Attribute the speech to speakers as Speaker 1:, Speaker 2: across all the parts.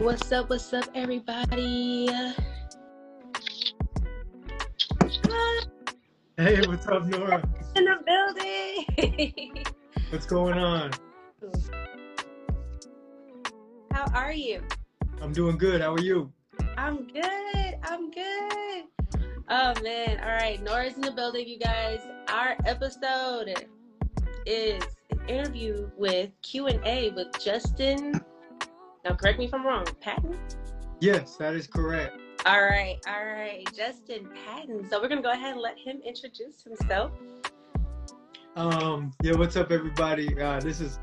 Speaker 1: What's up? What's up, everybody?
Speaker 2: Hey, what's up, Nora?
Speaker 1: In the building.
Speaker 2: What's going on?
Speaker 1: How are you?
Speaker 2: I'm doing good. How are you?
Speaker 1: I'm good. I'm good. Oh man. All right. Nora's in the building, you guys. Our episode is an interview with Q and A with Justin. Now, correct me if I'm wrong. Patton.
Speaker 2: Yes, that is correct.
Speaker 1: All right. All right. Justin Patton. So we're gonna go ahead and let him introduce himself.
Speaker 2: Um, yeah, what's up, everybody? Uh, this is,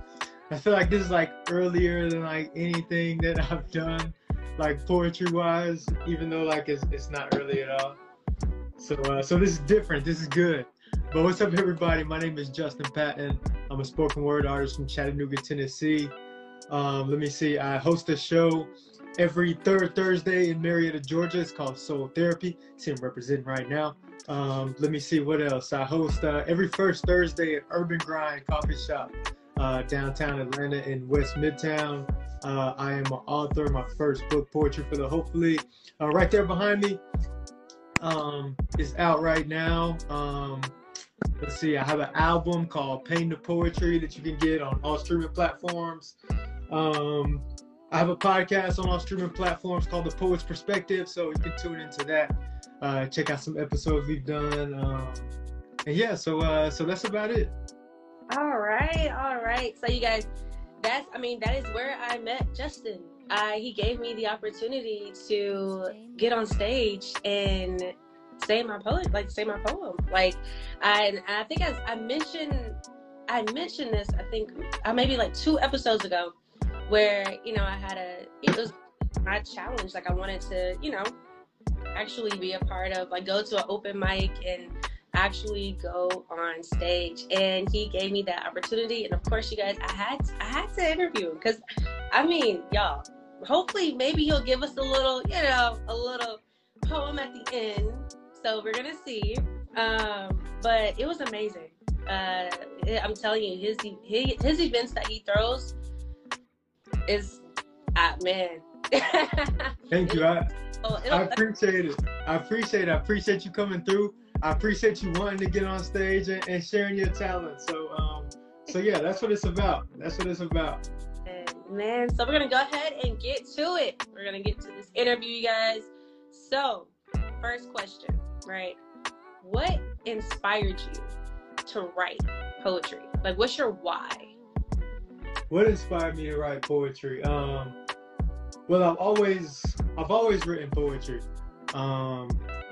Speaker 2: I feel like this is like earlier than like anything that I've done, like poetry wise, even though like it's, it's not early at all. So, uh, so this is different. This is good. But what's up, everybody? My name is Justin Patton. I'm a spoken word artist from Chattanooga, Tennessee. Um, let me see. I host a show every third Thursday in Marietta, Georgia. It's called Soul Therapy. See, I'm representing right now. Um, let me see what else. I host uh, every first Thursday at Urban Grind Coffee Shop, uh, downtown Atlanta in West Midtown. Uh, I am an author. My first book, Poetry for the Hopefully, uh, right there behind me, um, is out right now. Um, let's see. I have an album called Pain to Poetry that you can get on all streaming platforms. Um, I have a podcast on all streaming platforms called The Poet's Perspective, so you can tune into that. Uh, check out some episodes we've done. Um, and yeah, so uh, so that's about it.
Speaker 1: All right, all right. So you guys, that's I mean that is where I met Justin. Uh, he gave me the opportunity to get on stage and say my poem, like say my poem. Like I, I think I, I mentioned I mentioned this I think uh, maybe like two episodes ago, where you know I had a it was my challenge. Like I wanted to you know actually be a part of like go to an open mic and actually go on stage. And he gave me that opportunity. And of course you guys i had i had to interview him because i mean y'all hopefully maybe he'll give us a little you know a little poem at the end. So we're gonna see. Um but it was amazing. Uh i'm telling you his his, his events that he throws is ah man
Speaker 2: Thank you. I, I appreciate it. I appreciate it. I appreciate you coming through. I appreciate you wanting to get on stage and, and sharing your talent. So, um, so yeah, that's what it's about. That's what it's about.
Speaker 1: Man, so we're gonna go ahead and get to it. We're gonna get to this interview, you guys. So, first question, right? What inspired you to write poetry? Like, what's your why?
Speaker 2: What inspired me to write poetry? Um, well, I've always I've always written poetry. Um,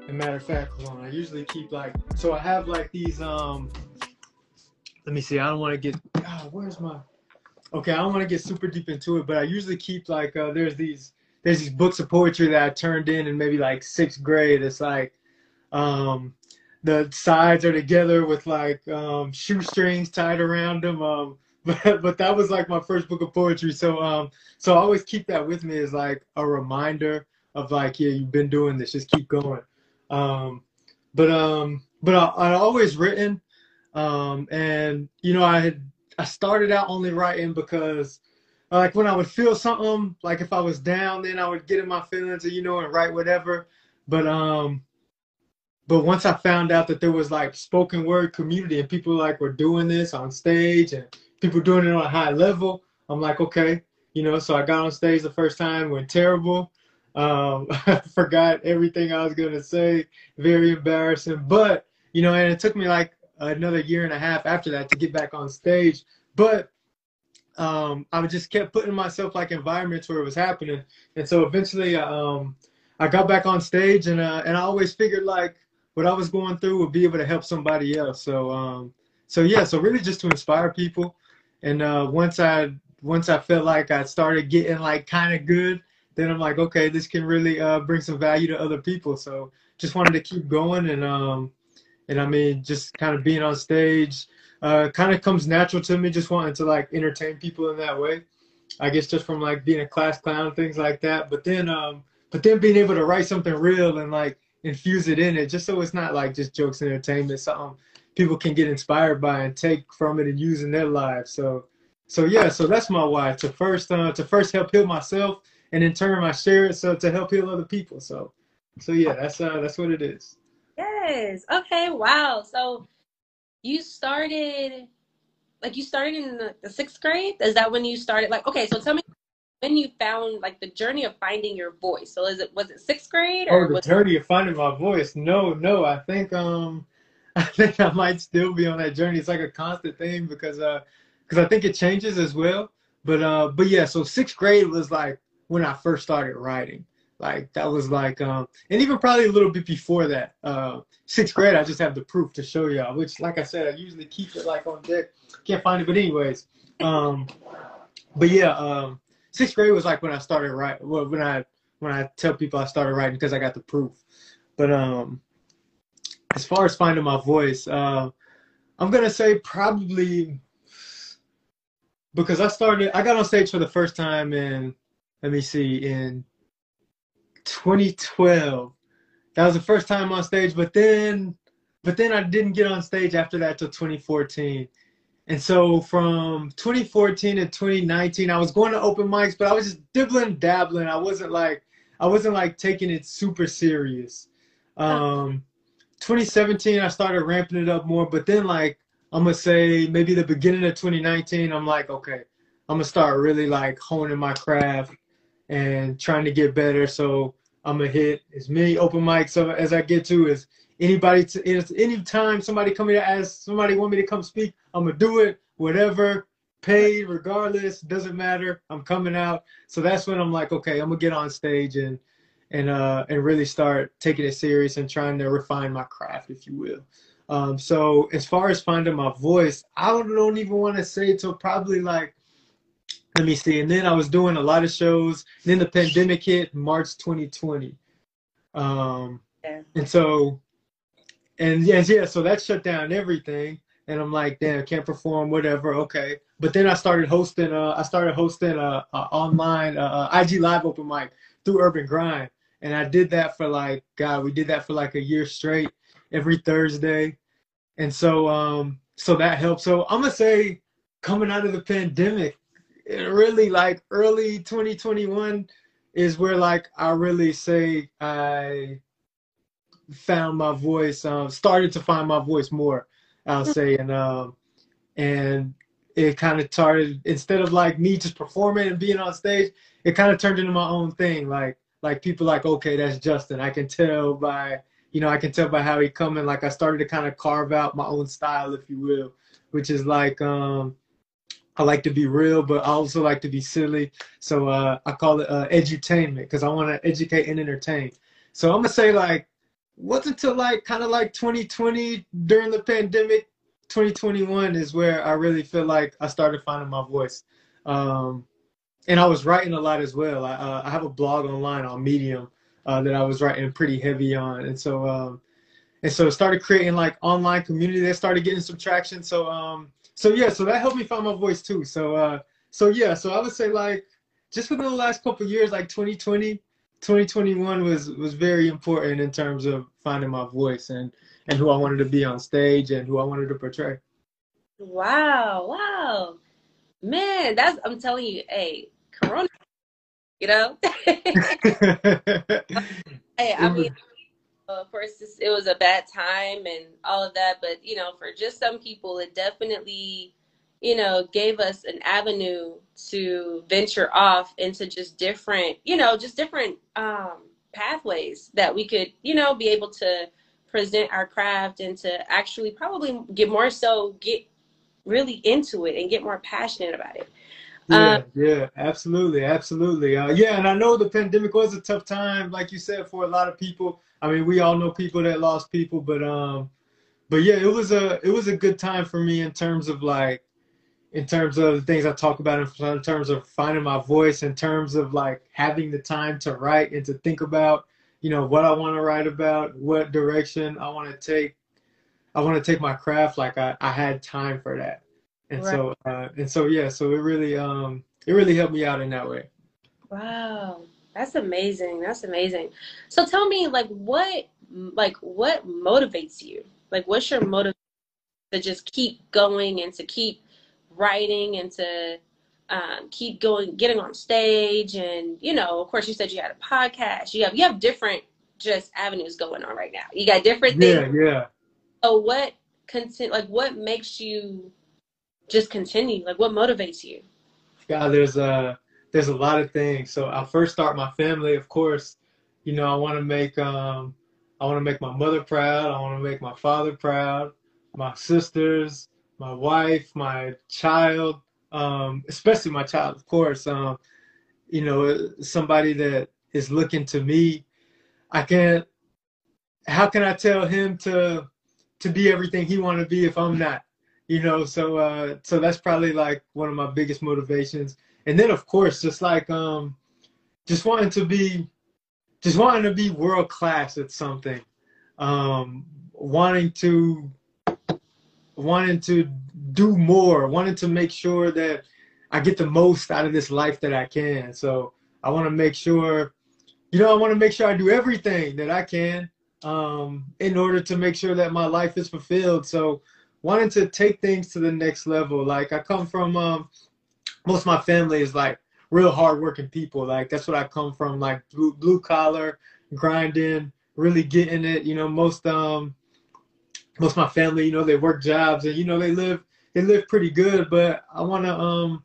Speaker 2: a matter of fact, hold on. I usually keep like so I have like these um. Let me see. I don't want to get. Oh, where's my? Okay, I don't want to get super deep into it, but I usually keep like uh, there's these there's these books of poetry that I turned in in maybe like sixth grade. It's like um the sides are together with like um shoestrings tied around them. Um, but but that was like my first book of poetry. So um so I always keep that with me as like a reminder of like yeah you've been doing this, just keep going. Um, but um but I, I always written, um and you know I had I started out only writing because like when I would feel something like if I was down then I would get in my feelings and you know and write whatever. But um but once I found out that there was like spoken word community and people like were doing this on stage and people doing it on a high level. I'm like, okay, you know. So I got on stage the first time, went terrible. Um, forgot everything I was gonna say. Very embarrassing, but you know, and it took me like another year and a half after that to get back on stage. But um, I just kept putting myself like environments where it was happening, and so eventually, um, I got back on stage, and uh, and I always figured like what I was going through would be able to help somebody else. So um, so yeah, so really just to inspire people. And uh, once I once I felt like I started getting like kind of good, then I'm like, okay, this can really uh, bring some value to other people. So just wanted to keep going, and um, and I mean, just kind of being on stage, uh, kind of comes natural to me. Just wanting to like entertain people in that way. I guess just from like being a class clown, things like that. But then, um, but then being able to write something real and like infuse it in it, just so it's not like just jokes and entertainment, something people can get inspired by and take from it and use in their lives. So, so yeah, so that's my why to first uh, to first help heal myself and in turn I share it so to help heal other people. So, so yeah, that's uh that's what it is.
Speaker 1: Yes. Okay. Wow. So you started like you started in the, the sixth grade. Is that when you started? Like, okay. So tell me when you found like the journey of finding your voice. So is it was it sixth grade
Speaker 2: or oh, the journey it- of finding my voice? No, no. I think um I think I might still be on that journey. It's like a constant thing because uh because I think it changes as well. But uh but yeah, so sixth grade was like when I first started writing. Like that was like um and even probably a little bit before that. Uh sixth grade I just have the proof to show y'all, which like I said, I usually keep it like on deck. Can't find it, but anyways. Um but yeah, um sixth grade was like when I started writing well when I when I tell people I started writing because I got the proof. But um as far as finding my voice, uh, I'm gonna say probably because I started I got on stage for the first time in let me see in 2012. That was the first time on stage, but then but then I didn't get on stage after that till 2014. And so from 2014 to 2019, I was going to open mics, but I was just dibbling, dabbling. I wasn't like I wasn't like taking it super serious. Um, 2017, I started ramping it up more, but then like I'm gonna say maybe the beginning of 2019, I'm like, okay, I'm gonna start really like honing my craft and trying to get better. So I'm gonna hit as many open mics as I get to. Is anybody to any time somebody come here to ask somebody want me to come speak, I'm gonna do it. Whatever, paid regardless, doesn't matter. I'm coming out. So that's when I'm like, okay, I'm gonna get on stage and and uh and really start taking it serious and trying to refine my craft, if you will. Um, so as far as finding my voice, I don't even want to say till probably like let me see. And then I was doing a lot of shows. then the pandemic hit March 2020. Um, yeah. And so, and yes, yeah, so that shut down everything. And I'm like, damn, can't perform, whatever. Okay. But then I started hosting. Uh, I started hosting a, a online uh, IG live open mic through Urban Grind, and I did that for like God, we did that for like a year straight, every Thursday, and so um, so that helped. So I'm gonna say, coming out of the pandemic, really like early 2021 is where like I really say I found my voice, um, started to find my voice more. I'll say, and um, and it kind of started instead of like me just performing and being on stage, it kind of turned into my own thing. Like like people like, okay, that's Justin. I can tell by you know I can tell by how he coming. Like I started to kind of carve out my own style, if you will, which is like um I like to be real, but I also like to be silly. So uh, I call it uh, edutainment because I want to educate and entertain. So I'm gonna say like, wasn't until like kind of like 2020 during the pandemic, 2021 is where I really feel like I started finding my voice. Um, and I was writing a lot as well. I, uh, I have a blog online on Medium uh, that I was writing pretty heavy on, and so um, and so started creating like online community that started getting some traction. So um, so yeah, so that helped me find my voice too. So uh, so yeah, so I would say like just within the last couple years, like 2020, 2021 was was very important in terms of finding my voice and and who I wanted to be on stage and who I wanted to portray.
Speaker 1: Wow, wow. Man, that's I'm telling you, hey, Corona, you know. hey, I mean, of course, it was a bad time and all of that, but you know, for just some people, it definitely, you know, gave us an avenue to venture off into just different, you know, just different um, pathways that we could, you know, be able to present our craft and to actually probably get more so get really into it and get more passionate about it.
Speaker 2: Yeah, um, yeah, absolutely, absolutely. Uh, yeah, and I know the pandemic was a tough time, like you said, for a lot of people. I mean, we all know people that lost people, but um, but yeah, it was a it was a good time for me in terms of like, in terms of the things I talk about, in, in terms of finding my voice, in terms of like having the time to write and to think about, you know, what I want to write about, what direction I want to take. I want to take my craft. Like I, I had time for that and right. so uh, and so yeah so it really um it really helped me out in that way
Speaker 1: wow that's amazing that's amazing so tell me like what like what motivates you like what's your motive to just keep going and to keep writing and to um, keep going, getting on stage, and you know, of course, you said you had a podcast. You have you have different just avenues going on right now. You got different things.
Speaker 2: Yeah, yeah.
Speaker 1: So what content? Like, what makes you just continue? Like, what motivates you?
Speaker 2: Yeah, there's a there's a lot of things. So I first start my family, of course. You know, I want to make um, I want to make my mother proud. I want to make my father proud. My sisters, my wife, my child, um, especially my child, of course. Um, you know, somebody that is looking to me. I can't. How can I tell him to to be everything he want to be if I'm not? You know, so uh, so that's probably like one of my biggest motivations. And then of course, just like um, just wanting to be, just wanting to be world class at something, um, wanting to wanting to do more, wanting to make sure that I get the most out of this life that I can. So I want to make sure, you know, I want to make sure I do everything that I can um, in order to make sure that my life is fulfilled. So wanting to take things to the next level. Like I come from, um, most of my family is like real hardworking people. Like that's what I come from, like blue, blue collar, grinding, really getting it. You know, most um, most of my family, you know, they work jobs and you know they live they live pretty good. But I want to um,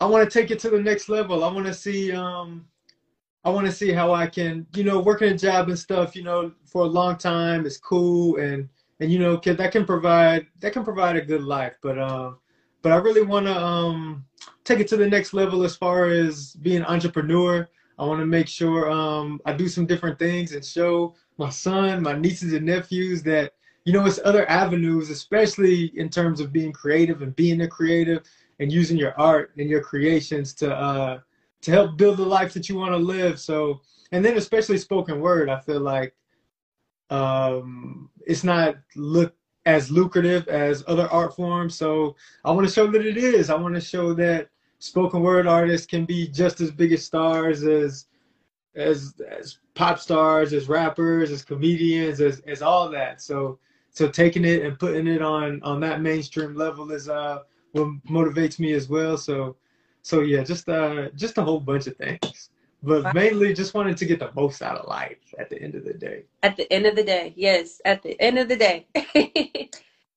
Speaker 2: I want to take it to the next level. I want to see um, I want to see how I can, you know, working a job and stuff, you know, for a long time is cool and and you know, that can provide that can provide a good life. But um, but I really want to um take it to the next level as far as being an entrepreneur. I want to make sure um, I do some different things and show my son, my nieces and nephews that you know it's other avenues, especially in terms of being creative and being a creative and using your art and your creations to uh, to help build the life that you want to live. So, and then especially spoken word, I feel like um, it's not look as lucrative as other art forms. So I want to show that it is. I want to show that spoken word artists can be just as big as stars as as as pop stars, as rappers, as comedians, as as all that. So so taking it and putting it on on that mainstream level is uh what motivates me as well. So so yeah, just uh just a whole bunch of things. But mainly just wanted to get the most out of life at the end of the day.
Speaker 1: At the end of the day, yes. At the end of the day.
Speaker 2: yeah.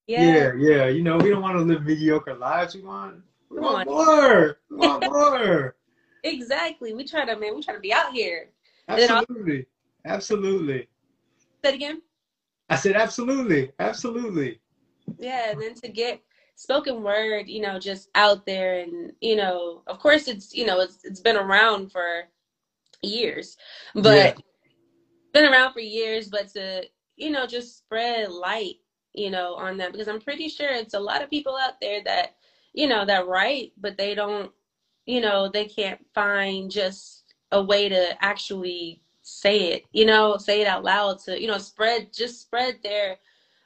Speaker 2: Yeah, yeah. You know, we don't want to live mediocre lives. We want we want more. We want more.
Speaker 1: exactly. We try to man, we try to be out here.
Speaker 2: Absolutely. Absolutely.
Speaker 1: Say it again.
Speaker 2: I said absolutely. Absolutely.
Speaker 1: Yeah, and then to get spoken word, you know, just out there and, you know, of course it's, you know, it's it's been around for years. But yeah. been around for years, but to, you know, just spread light, you know, on that because I'm pretty sure it's a lot of people out there that, you know, that write, but they don't, you know, they can't find just a way to actually say it, you know, say it out loud to, you know, spread, just spread their,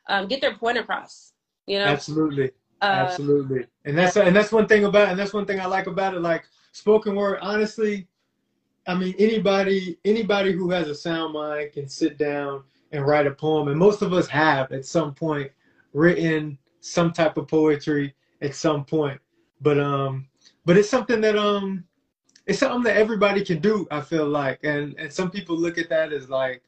Speaker 1: um, get their point across, you know?
Speaker 2: Absolutely. Uh, Absolutely. And that's, and that's one thing about, and that's one thing I like about it. Like spoken word, honestly, I mean, anybody, anybody who has a sound mind can sit down and write a poem. And most of us have at some point written some type of poetry at some point. But, um, but it's something that, um, it's something that everybody can do. I feel like, and and some people look at that as like,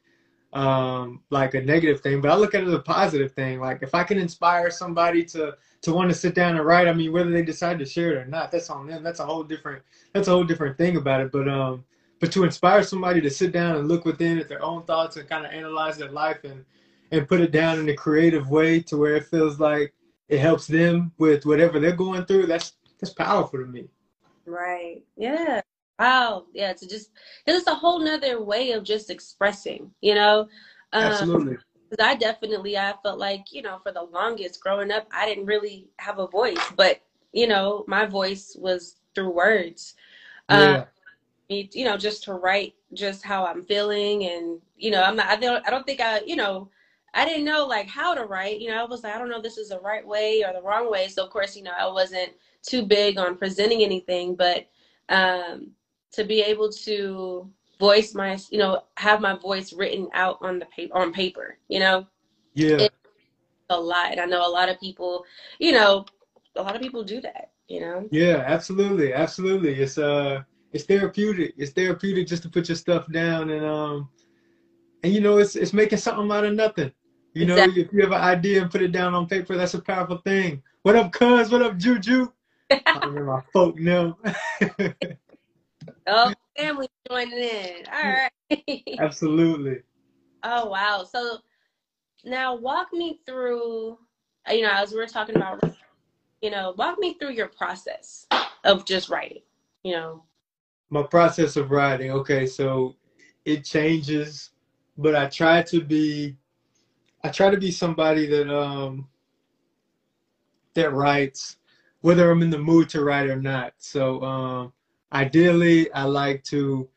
Speaker 2: um, like a negative thing, but I look at it as a positive thing. Like if I can inspire somebody to to want to sit down and write, I mean, whether they decide to share it or not, that's on them. That's a whole different that's a whole different thing about it. But um, but to inspire somebody to sit down and look within at their own thoughts and kind of analyze their life and and put it down in a creative way to where it feels like it helps them with whatever they're going through, that's that's powerful to me.
Speaker 1: Right. Yeah. Wow. Yeah. To just, it's a whole nother way of just expressing, you know?
Speaker 2: Um, Absolutely.
Speaker 1: Because I definitely, I felt like, you know, for the longest growing up, I didn't really have a voice, but, you know, my voice was through words. Um, yeah. Um, you know, just to write just how I'm feeling. And, you know, I'm not, I don't, I don't think I, you know, I didn't know like how to write. You know, I was like, I don't know this is the right way or the wrong way. So of course, you know, I wasn't too big on presenting anything, but um, to be able to voice my, you know, have my voice written out on the paper on paper, you know,
Speaker 2: yeah,
Speaker 1: a lot. And I know a lot of people, you know, a lot of people do that, You know?
Speaker 2: Yeah, absolutely, absolutely. It's uh, it's therapeutic. It's therapeutic just to put your stuff down and um, and you know, it's it's making something out of nothing. You know, if you have an idea and put it down on paper, that's a powerful thing. What up, cuz? What up, Juju? I'm my folk now.
Speaker 1: oh, family joining in. All right.
Speaker 2: Absolutely.
Speaker 1: Oh wow. So now walk me through you know, as we were talking about you know, walk me through your process of just writing, you know.
Speaker 2: My process of writing, okay, so it changes, but I try to be I try to be somebody that um that writes whether I'm in the mood to write or not. So um ideally I like to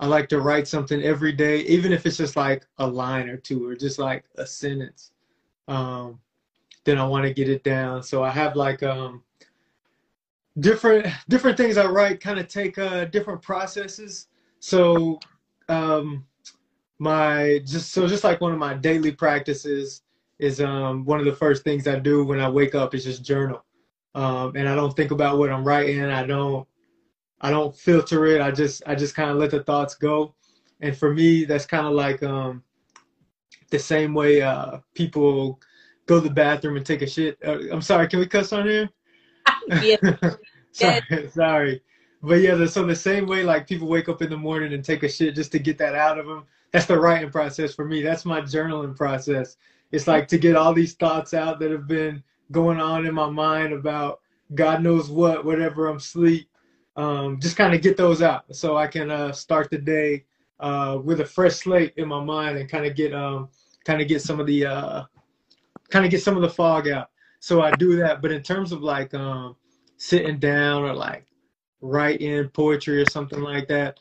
Speaker 2: I like to write something every day, even if it's just like a line or two or just like a sentence. Um then I want to get it down. So I have like um different different things I write kind of take uh different processes. So um my just so just like one of my daily practices is um one of the first things I do when I wake up is just journal. Um and I don't think about what I'm writing. I don't I don't filter it. I just I just kind of let the thoughts go. And for me that's kind of like um the same way uh people go to the bathroom and take a shit. Uh, I'm sorry, can we cuss on here? Yeah. sorry, yeah. sorry. But yeah, so the same way like people wake up in the morning and take a shit just to get that out of them. That's the writing process for me. That's my journaling process. It's like to get all these thoughts out that have been going on in my mind about God knows what, whatever I'm sleep. Um, just kind of get those out so I can uh, start the day uh, with a fresh slate in my mind and kind of get um, kind of get some of the uh, kind of get some of the fog out. So I do that. But in terms of like um, sitting down or like writing poetry or something like that,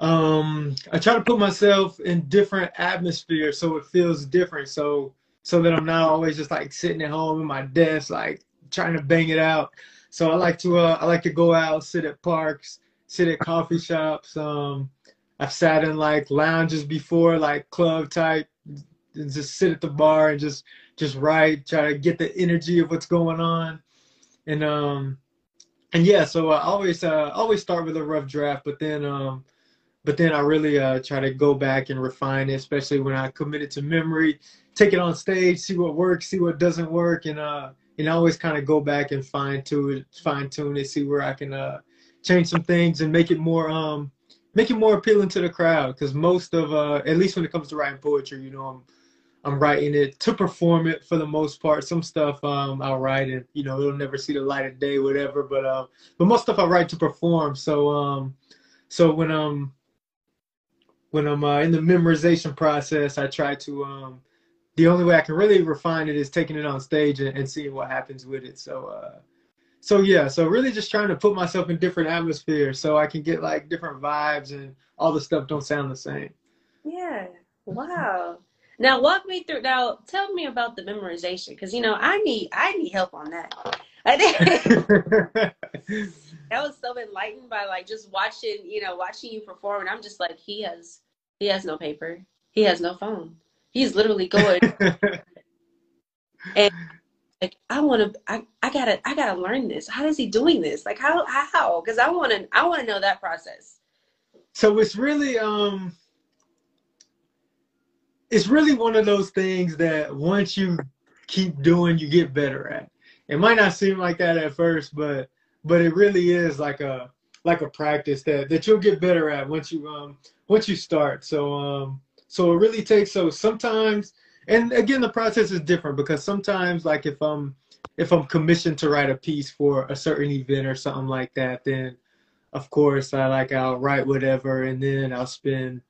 Speaker 2: um, I try to put myself in different atmospheres so it feels different. So so that I'm not always just like sitting at home in my desk, like trying to bang it out. So I like to uh, I like to go out, sit at parks, sit at coffee shops. Um, I've sat in like lounges before, like club type, and just sit at the bar and just just write, try to get the energy of what's going on, and um, and yeah, so I always uh always start with a rough draft, but then um, but then I really uh try to go back and refine it, especially when I commit it to memory, take it on stage, see what works, see what doesn't work, and uh, and I always kind of go back and fine tune it, fine tune it, see where I can uh change some things and make it more um make it more appealing to the crowd because most of uh at least when it comes to writing poetry you know i'm I'm writing it to perform it for the most part. Some stuff um, I'll write and you know it'll never see the light of day, whatever. But uh, but most stuff I write to perform. So um, so when I'm when I'm uh, in the memorization process, I try to um, the only way I can really refine it is taking it on stage and, and seeing what happens with it. So uh, so yeah, so really just trying to put myself in different atmospheres so I can get like different vibes and all the stuff don't sound the same.
Speaker 1: Yeah. Wow. Now walk me through. Now tell me about the memorization, because you know I need I need help on that. I I was so enlightened by like just watching, you know, watching you perform, and I'm just like, he has he has no paper, he has no phone, he's literally going. and like I want to, I, I gotta, I gotta learn this. How is he doing this? Like how, how? Because I want to, I want to know that process.
Speaker 2: So it's really, um, it's really one of those things that once you keep doing, you get better at. It might not seem like that at first, but but it really is like a like a practice that that you'll get better at once you um once you start. So um so it really takes so sometimes and again the process is different because sometimes like if I'm if I'm commissioned to write a piece for a certain event or something like that, then of course I like I'll write whatever and then I'll spend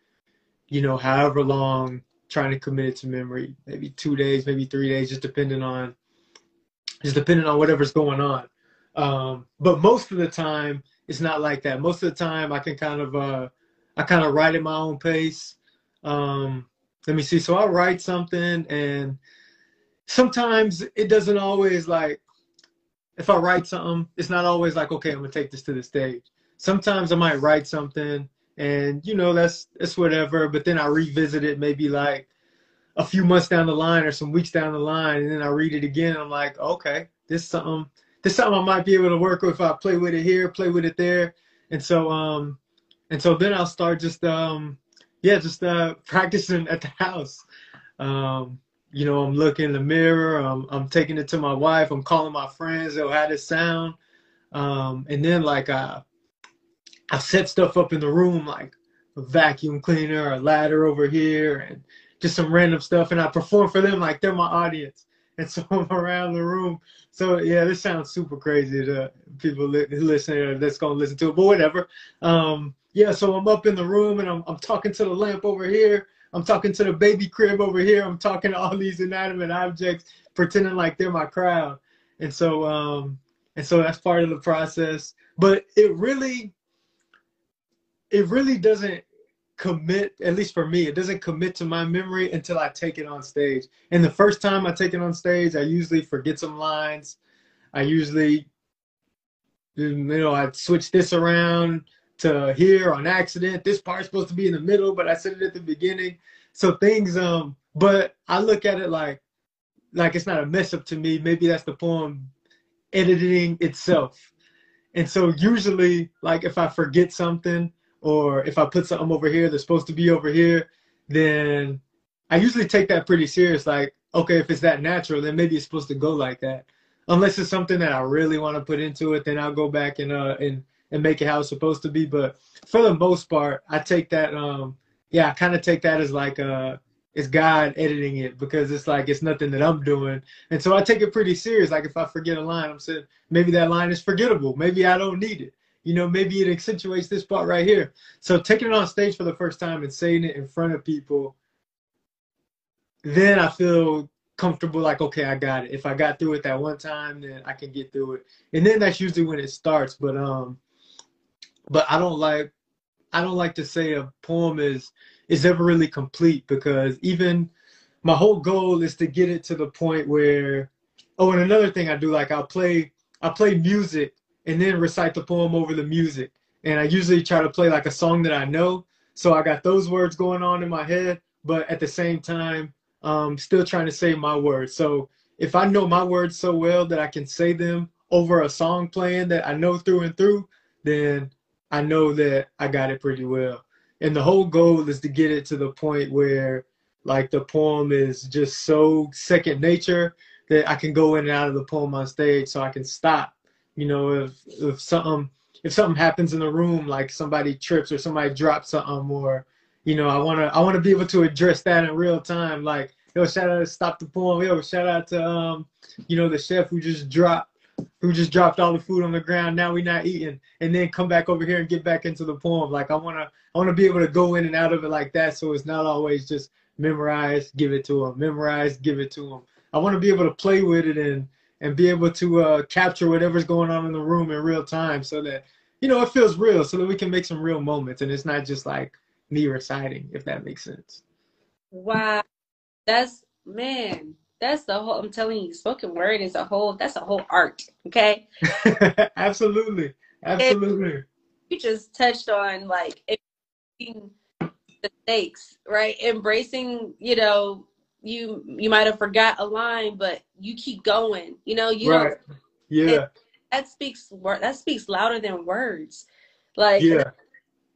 Speaker 2: you know however long trying to commit it to memory. Maybe two days, maybe three days, just depending on just depending on whatever's going on. Um, but most of the time, it's not like that. Most of the time, I can kind of uh, I kind of write at my own pace. Um, let me see. So I'll write something, and sometimes it doesn't always like. If I write something, it's not always like, okay, I'm gonna take this to the stage. Sometimes I might write something and you know that's that's whatever but then i revisit it maybe like a few months down the line or some weeks down the line and then i read it again i'm like okay this something this something I might be able to work with if I play with it here, play with it there. And so um and so then I'll start just um yeah, just uh practicing at the house. Um, you know, I'm looking in the mirror, I'm I'm taking it to my wife, I'm calling my friends, they'll have this sound. Um, and then like uh I set stuff up in the room like a vacuum cleaner, a ladder over here, and just some random stuff, and I perform for them like they're my audience, and so I'm around the room. So yeah, this sounds super crazy to people li- listening that's gonna listen to it, but whatever. Um, yeah, so I'm up in the room and I'm I'm talking to the lamp over here. I'm talking to the baby crib over here. I'm talking to all these inanimate objects, pretending like they're my crowd. And so um, and so that's part of the process. But it really it really doesn't commit, at least for me, it doesn't commit to my memory until I take it on stage. And the first time I take it on stage, I usually forget some lines. I usually, you know, I switch this around to here on accident. This part's supposed to be in the middle, but I said it at the beginning. So things, um, but I look at it like, like it's not a mess up to me. Maybe that's the poem editing itself. And so usually, like if I forget something, or if I put something over here that's supposed to be over here, then I usually take that pretty serious. Like, okay, if it's that natural, then maybe it's supposed to go like that. Unless it's something that I really want to put into it, then I'll go back and uh and and make it how it's supposed to be. But for the most part, I take that um yeah, I kind of take that as like uh it's God editing it because it's like it's nothing that I'm doing. And so I take it pretty serious. Like if I forget a line, I'm saying maybe that line is forgettable. Maybe I don't need it you know, maybe it accentuates this part right here. So taking it on stage for the first time and saying it in front of people, then I feel comfortable like, okay, I got it. If I got through it that one time, then I can get through it. And then that's usually when it starts. But um but I don't like I don't like to say a poem is is ever really complete because even my whole goal is to get it to the point where oh and another thing I do like I'll play I play music and then recite the poem over the music. And I usually try to play like a song that I know. So I got those words going on in my head, but at the same time, um, still trying to say my words. So if I know my words so well that I can say them over a song playing that I know through and through, then I know that I got it pretty well. And the whole goal is to get it to the point where like the poem is just so second nature that I can go in and out of the poem on stage so I can stop you know, if if something if something happens in the room, like somebody trips or somebody drops something, or you know, I wanna I wanna be able to address that in real time. Like, yo, shout out to Stop the Poem. Yo, shout out to um, you know, the chef who just dropped who just dropped all the food on the ground. Now we not eating, and then come back over here and get back into the poem. Like I wanna I wanna be able to go in and out of it like that, so it's not always just memorize, give it to them, memorize, give it to them. I want to be able to play with it and and be able to uh, capture whatever's going on in the room in real time so that you know it feels real so that we can make some real moments and it's not just like me reciting if that makes sense.
Speaker 1: Wow. That's man that's the whole i'm telling you spoken word is a whole that's a whole art okay?
Speaker 2: Absolutely. Absolutely.
Speaker 1: You just touched on like the stakes right? Embracing you know you you might have forgot a line, but you keep going. You know, you
Speaker 2: right. Yeah. It,
Speaker 1: that speaks that speaks louder than words. Like
Speaker 2: yeah.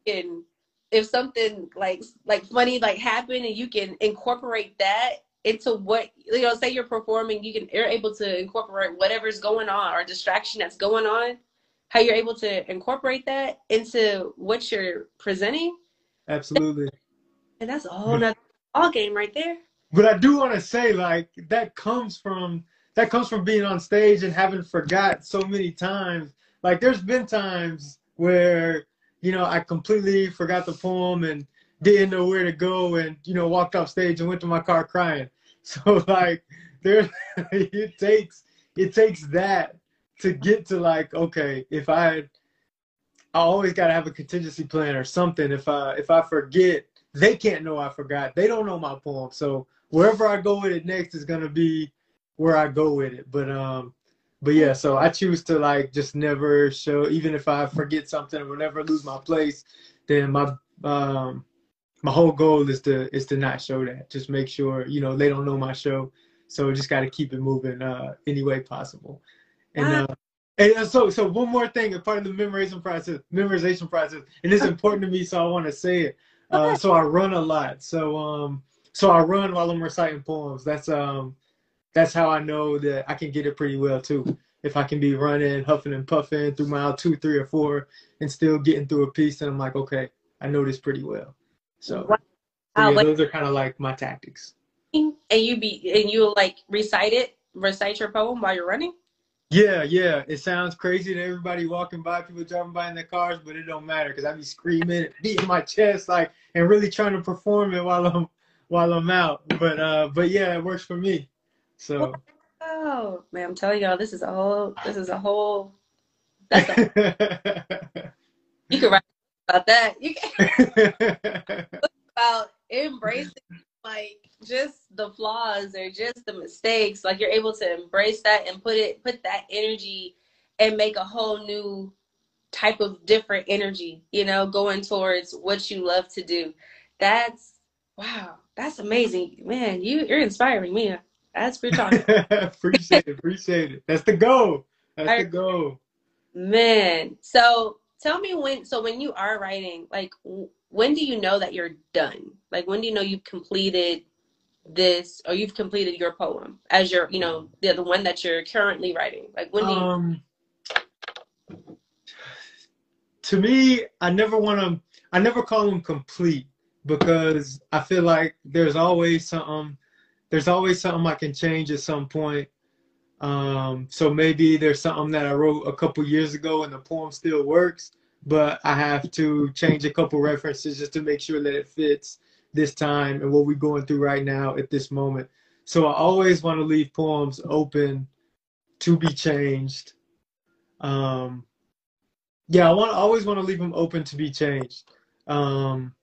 Speaker 1: And if something like like funny like happened and you can incorporate that into what you know, say you're performing, you can you're able to incorporate whatever's going on or distraction that's going on, how you're able to incorporate that into what you're presenting.
Speaker 2: Absolutely.
Speaker 1: And that's a whole nother ball game right there
Speaker 2: but I do want to say like that comes from that comes from being on stage and having forgot so many times. Like there's been times where you know I completely forgot the poem and didn't know where to go and you know walked off stage and went to my car crying. So like there it takes it takes that to get to like okay if I I always got to have a contingency plan or something if I if I forget they can't know I forgot they don't know my poem so wherever I go with it next is gonna be where I go with it. But um, but yeah, so I choose to like just never show, even if I forget something or never lose my place, then my um my whole goal is to is to not show that. Just make sure you know they don't know my show. So just got to keep it moving uh, any way possible. And uh, And so, so one more thing, a part of the memorization process, memorization process, and it's important to me, so I want to say it. Uh, so I run a lot. So, um, so I run while I'm reciting poems. That's um, that's how I know that I can get it pretty well too. If I can be running, huffing and puffing through mile two, three, or four, and still getting through a piece, and I'm like, okay, I know this pretty well. So, wow. so yeah, those are kind of like my tactics.
Speaker 1: And you be and you like recite it, recite your poem while you're running.
Speaker 2: Yeah, yeah. It sounds crazy to everybody walking by, people driving by in their cars, but it don't matter because I be screaming, and beating my chest, like, and really trying to perform it while I'm while I'm out. But uh, but yeah, it works for me. So.
Speaker 1: Oh man, I'm telling y'all, this is a whole. This is a whole. That's a, you can write about that. You can about embracing like just the flaws or just the mistakes like you're able to embrace that and put it put that energy and make a whole new type of different energy you know going towards what you love to do that's wow that's amazing. Man you you're inspiring me. That's for talking
Speaker 2: appreciate it appreciate it. That's the goal. That's I, the goal.
Speaker 1: Man so tell me when so when you are writing like when do you know that you're done? Like when do you know you've completed this or you've completed your poem as your you know the, the one that you're currently writing? Like when do you um,
Speaker 2: to me i never want to i never call them complete because i feel like there's always something there's always something i can change at some point um, so maybe there's something that i wrote a couple years ago and the poem still works but i have to change a couple references just to make sure that it fits this time and what we're going through right now at this moment. So I always want to leave poems open to be changed. Um, yeah, I want always want to leave them open to be changed. Um,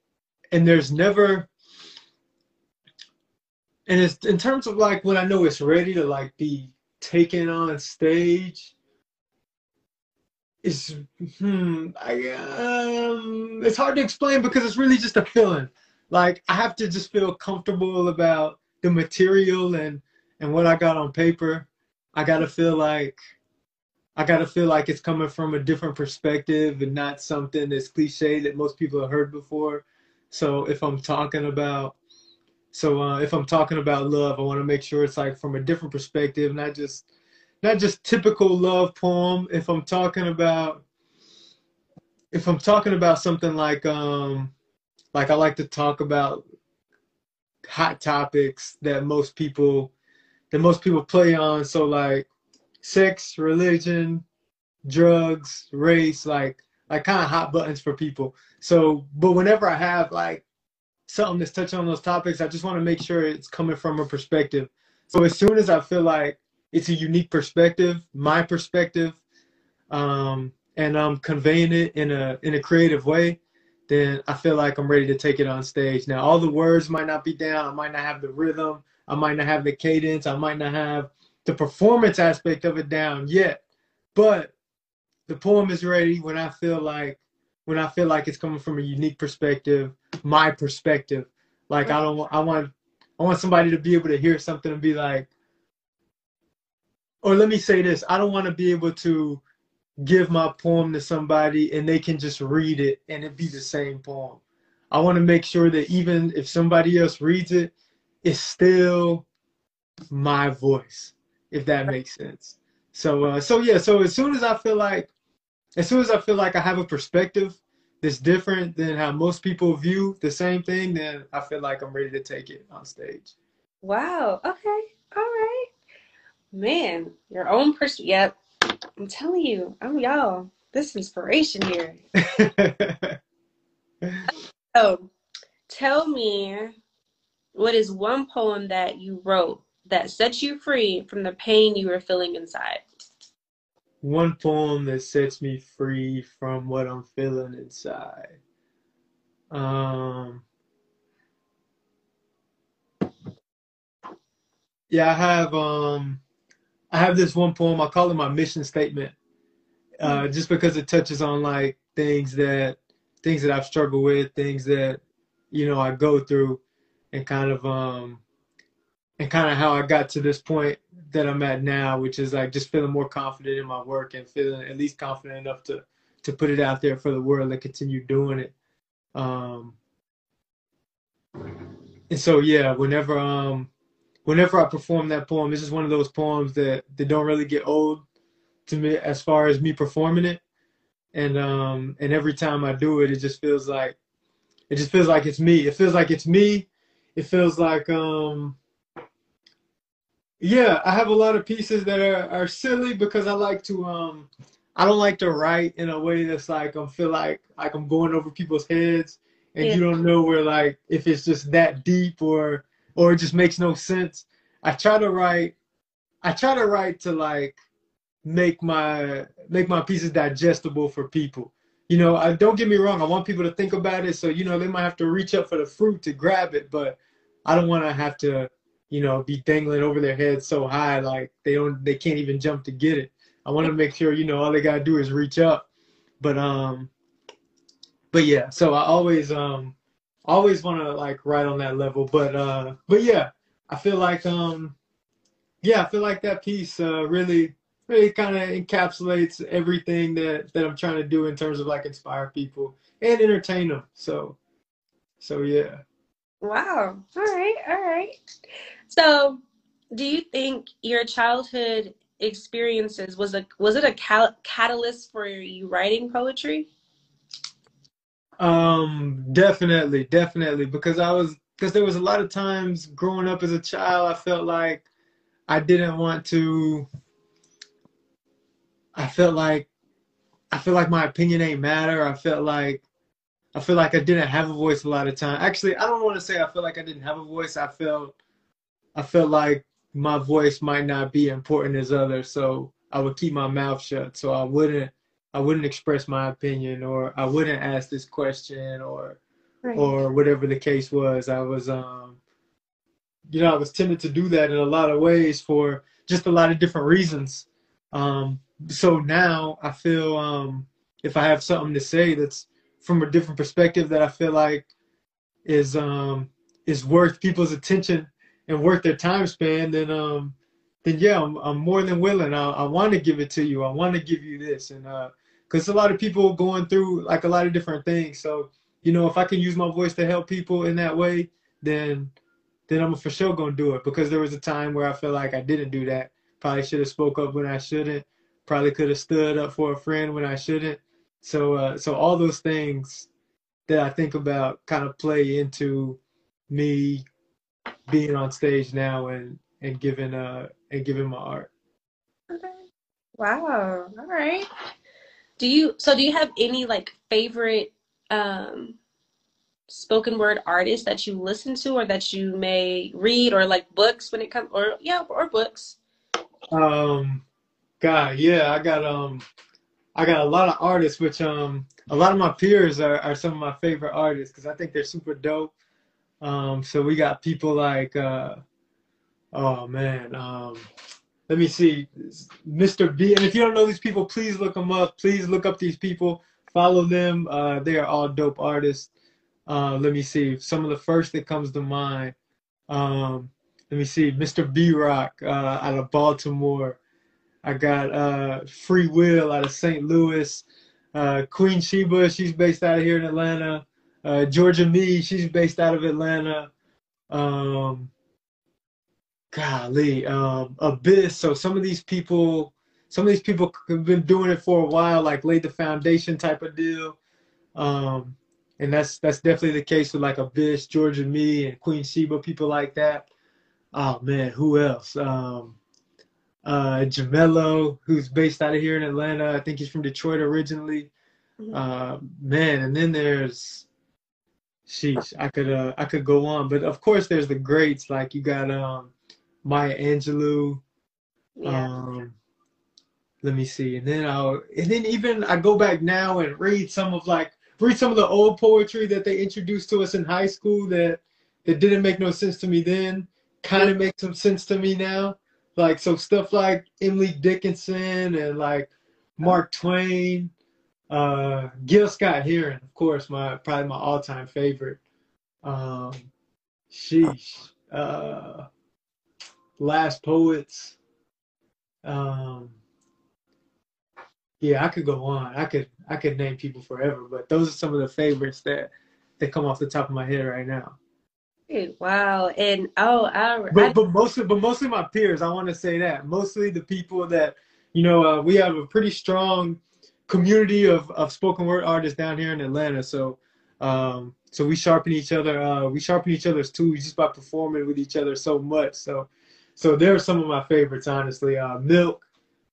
Speaker 2: and there's never and it's in terms of like when I know it's ready to like be taken on stage. It's hmm, I, um, it's hard to explain because it's really just a feeling like I have to just feel comfortable about the material and and what I got on paper. I gotta feel like I gotta feel like it's coming from a different perspective and not something that's cliche that most people have heard before. So if I'm talking about so uh, if I'm talking about love, I want to make sure it's like from a different perspective, not just not just typical love poem. If I'm talking about if I'm talking about something like um like I like to talk about hot topics that most people that most people play on. So like sex, religion, drugs, race, like like kind of hot buttons for people. So, but whenever I have like something that's touching on those topics, I just want to make sure it's coming from a perspective. So as soon as I feel like it's a unique perspective, my perspective, um, and I'm conveying it in a in a creative way, then I feel like I'm ready to take it on stage. Now, all the words might not be down. I might not have the rhythm. I might not have the cadence. I might not have the performance aspect of it down yet. But the poem is ready when I feel like when I feel like it's coming from a unique perspective, my perspective. Like I don't I want I want somebody to be able to hear something and be like or let me say this, I don't want to be able to give my poem to somebody and they can just read it and it be the same poem. I want to make sure that even if somebody else reads it, it's still my voice, if that makes sense. So, uh, so yeah. So as soon as I feel like, as soon as I feel like I have a perspective that's different than how most people view the same thing, then I feel like I'm ready to take it on stage.
Speaker 1: Wow. Okay. All right. Man, your own person. Yep. I'm telling you, I'm y'all. This inspiration here. oh, tell me what is one poem that you wrote that sets you free from the pain you were feeling inside?
Speaker 2: One poem that sets me free from what I'm feeling inside. Um, yeah, I have um I have this one poem. I call it my mission statement, uh, mm. just because it touches on like things that things that I've struggled with, things that you know I go through, and kind of um, and kind of how I got to this point that I'm at now, which is like just feeling more confident in my work and feeling at least confident enough to to put it out there for the world and continue doing it. Um, and so yeah, whenever um whenever I perform that poem, this is one of those poems that that don't really get old to me as far as me performing it. And um and every time I do it, it just feels like it just feels like it's me. It feels like it's me. It feels like um yeah, I have a lot of pieces that are, are silly because I like to um I don't like to write in a way that's like I feel like like I'm going over people's heads and yeah. you don't know where like if it's just that deep or or it just makes no sense. I try to write I try to write to like make my make my pieces digestible for people. You know, I don't get me wrong, I want people to think about it so you know they might have to reach up for the fruit to grab it, but I don't want to have to, you know, be dangling over their heads so high like they don't they can't even jump to get it. I want to make sure you know all they got to do is reach up. But um but yeah, so I always um always want to like write on that level. But uh but yeah, I feel like um yeah, I feel like that piece uh really really kind of encapsulates everything that that I'm trying to do in terms of like inspire people and entertain them. So so yeah.
Speaker 1: Wow. All right. All right. So, do you think your childhood experiences was a was it a cal- catalyst for you writing poetry?
Speaker 2: Um, definitely, definitely, because I was because there was a lot of times growing up as a child, I felt like I didn't want to. I felt like I feel like my opinion ain't matter. I felt like I feel like I didn't have a voice a lot of time. Actually, I don't want to say I feel like I didn't have a voice. I felt I felt like my voice might not be important as others, so I would keep my mouth shut. So I wouldn't I wouldn't express my opinion or I wouldn't ask this question or right. or whatever the case was. I was um you know, I was tempted to do that in a lot of ways for just a lot of different reasons. Um so now I feel um if I have something to say that's from a different perspective that I feel like is um is worth people's attention and worth their time span, then um then yeah, I'm, I'm more than willing. I, I want to give it to you. I want to give you this, and uh, because a lot of people going through like a lot of different things. So you know, if I can use my voice to help people in that way, then then I'm for sure gonna do it. Because there was a time where I felt like I didn't do that. Probably should have spoke up when I shouldn't. Probably could have stood up for a friend when I shouldn't. So uh, so all those things that I think about kind of play into me being on stage now and and giving uh and giving my art.
Speaker 1: Okay. Wow. All right. Do you so do you have any like favorite um spoken word artists that you listen to or that you may read or like books when it comes or yeah or books?
Speaker 2: Um God, yeah, I got um I got a lot of artists which um a lot of my peers are, are some of my favorite artists because I think they're super dope. Um so we got people like uh oh man, um let me see, Mr. B. And if you don't know these people, please look them up. Please look up these people. Follow them. Uh, they are all dope artists. Uh, let me see. Some of the first that comes to mind. Um, let me see. Mr. B Rock uh, out of Baltimore. I got uh, Free Will out of St. Louis. Uh, Queen Sheba, she's based out of here in Atlanta. Uh, Georgia Me, she's based out of Atlanta. Um, golly, um, Abyss. So some of these people, some of these people have been doing it for a while, like laid the foundation type of deal. Um, and that's that's definitely the case with like Abyss, Georgia Me, and Queen Sheba, people like that. Oh man, who else? Um, uh, Jamello, who's based out of here in Atlanta. I think he's from Detroit originally. Mm-hmm. Uh, man, and then there's, sheesh, I could uh, I could go on, but of course there's the greats like you got um, Maya Angelou. Yeah. Um, let me see, and then I'll and then even I go back now and read some of like read some of the old poetry that they introduced to us in high school that that didn't make no sense to me then, kind of makes some sense to me now. Like so stuff like Emily Dickinson and like Mark Twain, uh, Gil Scott Heron, of course, my probably my all time favorite. Um, sheesh. Uh, Last Poets. Um, yeah, I could go on. I could I could name people forever, but those are some of the favorites that that come off the top of my head right now.
Speaker 1: Wow, and oh, I,
Speaker 2: but but mostly but mostly my peers. I want to say that mostly the people that you know uh, we have a pretty strong community of of spoken word artists down here in Atlanta. So um, so we sharpen each other. Uh, we sharpen each other's tools just by performing with each other so much. So so they're some of my favorites, honestly. Uh, Milk,